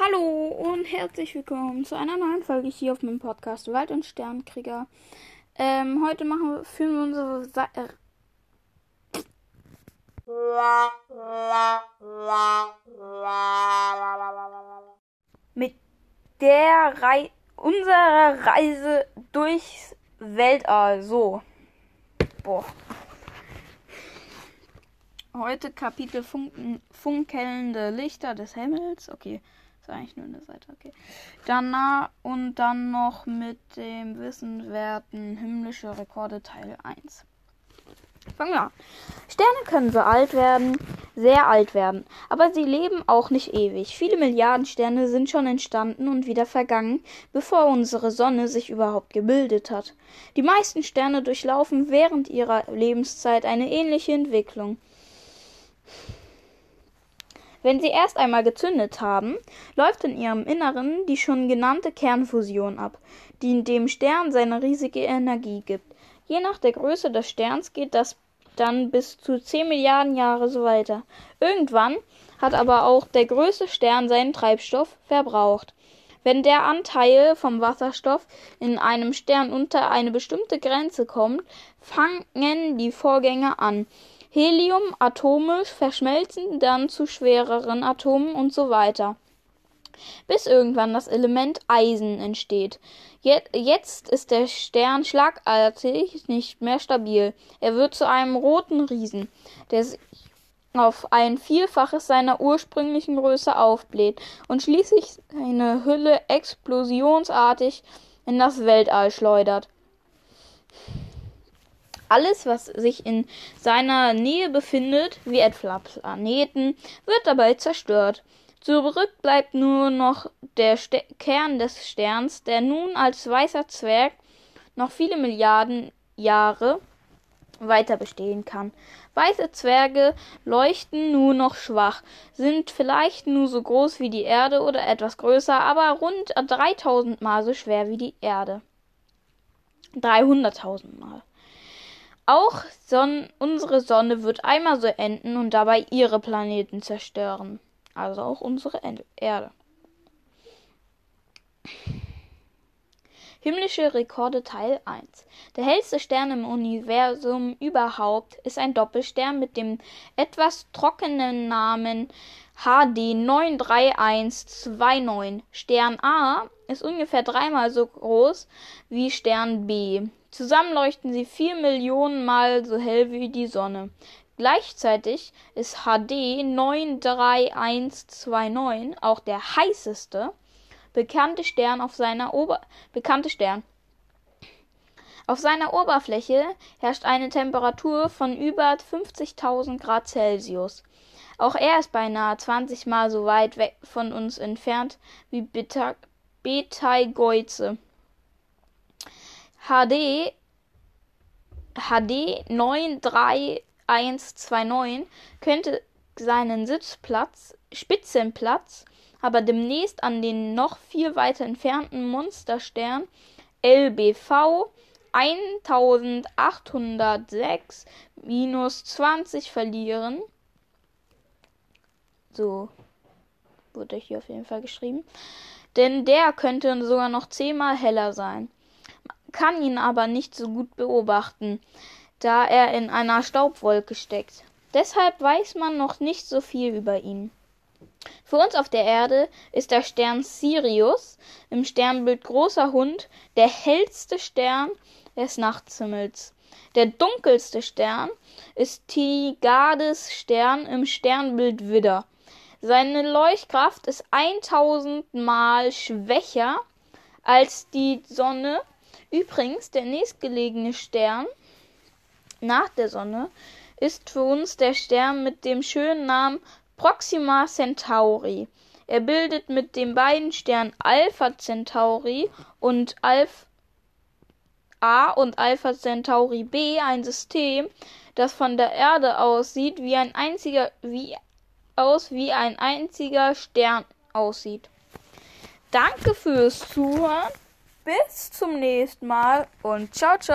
Hallo und herzlich willkommen zu einer neuen Folge hier auf meinem Podcast Wald- und Sternkrieger. Ähm, heute machen wir, führen wir unsere Sa äh, mit der Rei unserer Reise durchs Weltall. So. Boah. Heute Kapitel Funken, funkelnde Lichter des Himmels. Okay, ist eigentlich nur eine Seite. Okay. Danach und dann noch mit dem wissenswerten himmlische Rekorde Teil 1. Fangen wir an. Sterne können so alt werden, sehr alt werden, aber sie leben auch nicht ewig. Viele Milliarden Sterne sind schon entstanden und wieder vergangen, bevor unsere Sonne sich überhaupt gebildet hat. Die meisten Sterne durchlaufen während ihrer Lebenszeit eine ähnliche Entwicklung. Wenn sie erst einmal gezündet haben, läuft in ihrem Inneren die schon genannte Kernfusion ab, die dem Stern seine riesige Energie gibt. Je nach der Größe des Sterns geht das dann bis zu 10 Milliarden Jahre so weiter. Irgendwann hat aber auch der größte Stern seinen Treibstoff verbraucht. Wenn der Anteil vom Wasserstoff in einem Stern unter eine bestimmte Grenze kommt, fangen die Vorgänge an. Helium-Atome verschmelzen dann zu schwereren Atomen und so weiter bis irgendwann das Element Eisen entsteht. Jetzt ist der Stern schlagartig nicht mehr stabil. Er wird zu einem roten Riesen, der sich auf ein Vielfaches seiner ursprünglichen Größe aufbläht und schließlich seine Hülle explosionsartig in das Weltall schleudert. Alles, was sich in seiner Nähe befindet, wie etwa Planeten, wird dabei zerstört. Zurück bleibt nur noch der Ster Kern des Sterns, der nun als weißer Zwerg noch viele Milliarden Jahre weiter bestehen kann. Weiße Zwerge leuchten nur noch schwach, sind vielleicht nur so groß wie die Erde oder etwas größer, aber rund 3000 Mal so schwer wie die Erde. 300.000 Mal. Auch Son unsere Sonne wird einmal so enden und dabei ihre Planeten zerstören also auch unsere Erde. Himmlische Rekorde Teil 1. Der hellste Stern im Universum überhaupt ist ein Doppelstern mit dem etwas trockenen Namen HD 93129. Stern A ist ungefähr dreimal so groß wie Stern B. Zusammen leuchten sie vier Millionen Mal so hell wie die Sonne. Gleichzeitig ist HD 93129 auch der heißeste bekannte Stern auf seiner Ober bekannte Stern. Auf seiner Oberfläche herrscht eine Temperatur von über 50.000 Grad Celsius. Auch er ist beinahe 20 Mal so weit weg von uns entfernt wie Betelgeuse. HD HD 93 129 könnte seinen Sitzplatz, Spitzenplatz, aber demnächst an den noch viel weiter entfernten Monsterstern LBV 1806 minus 20 verlieren. So wurde hier auf jeden Fall geschrieben. Denn der könnte sogar noch zehnmal heller sein. Man kann ihn aber nicht so gut beobachten da er in einer Staubwolke steckt. Deshalb weiß man noch nicht so viel über ihn. Für uns auf der Erde ist der Stern Sirius im Sternbild Großer Hund der hellste Stern des Nachthimmels. Der dunkelste Stern ist Tigades Stern im Sternbild Widder. Seine Leuchtkraft ist 1000 Mal schwächer als die Sonne. Übrigens, der nächstgelegene Stern nach der Sonne ist für uns der Stern mit dem schönen Namen Proxima Centauri. Er bildet mit den beiden Sternen Alpha Centauri und Alpha A und Alpha Centauri B ein System, das von der Erde aussieht wie ein einziger wie aus wie ein einziger Stern aussieht. Danke fürs Zuhören. Bis zum nächsten Mal und ciao ciao.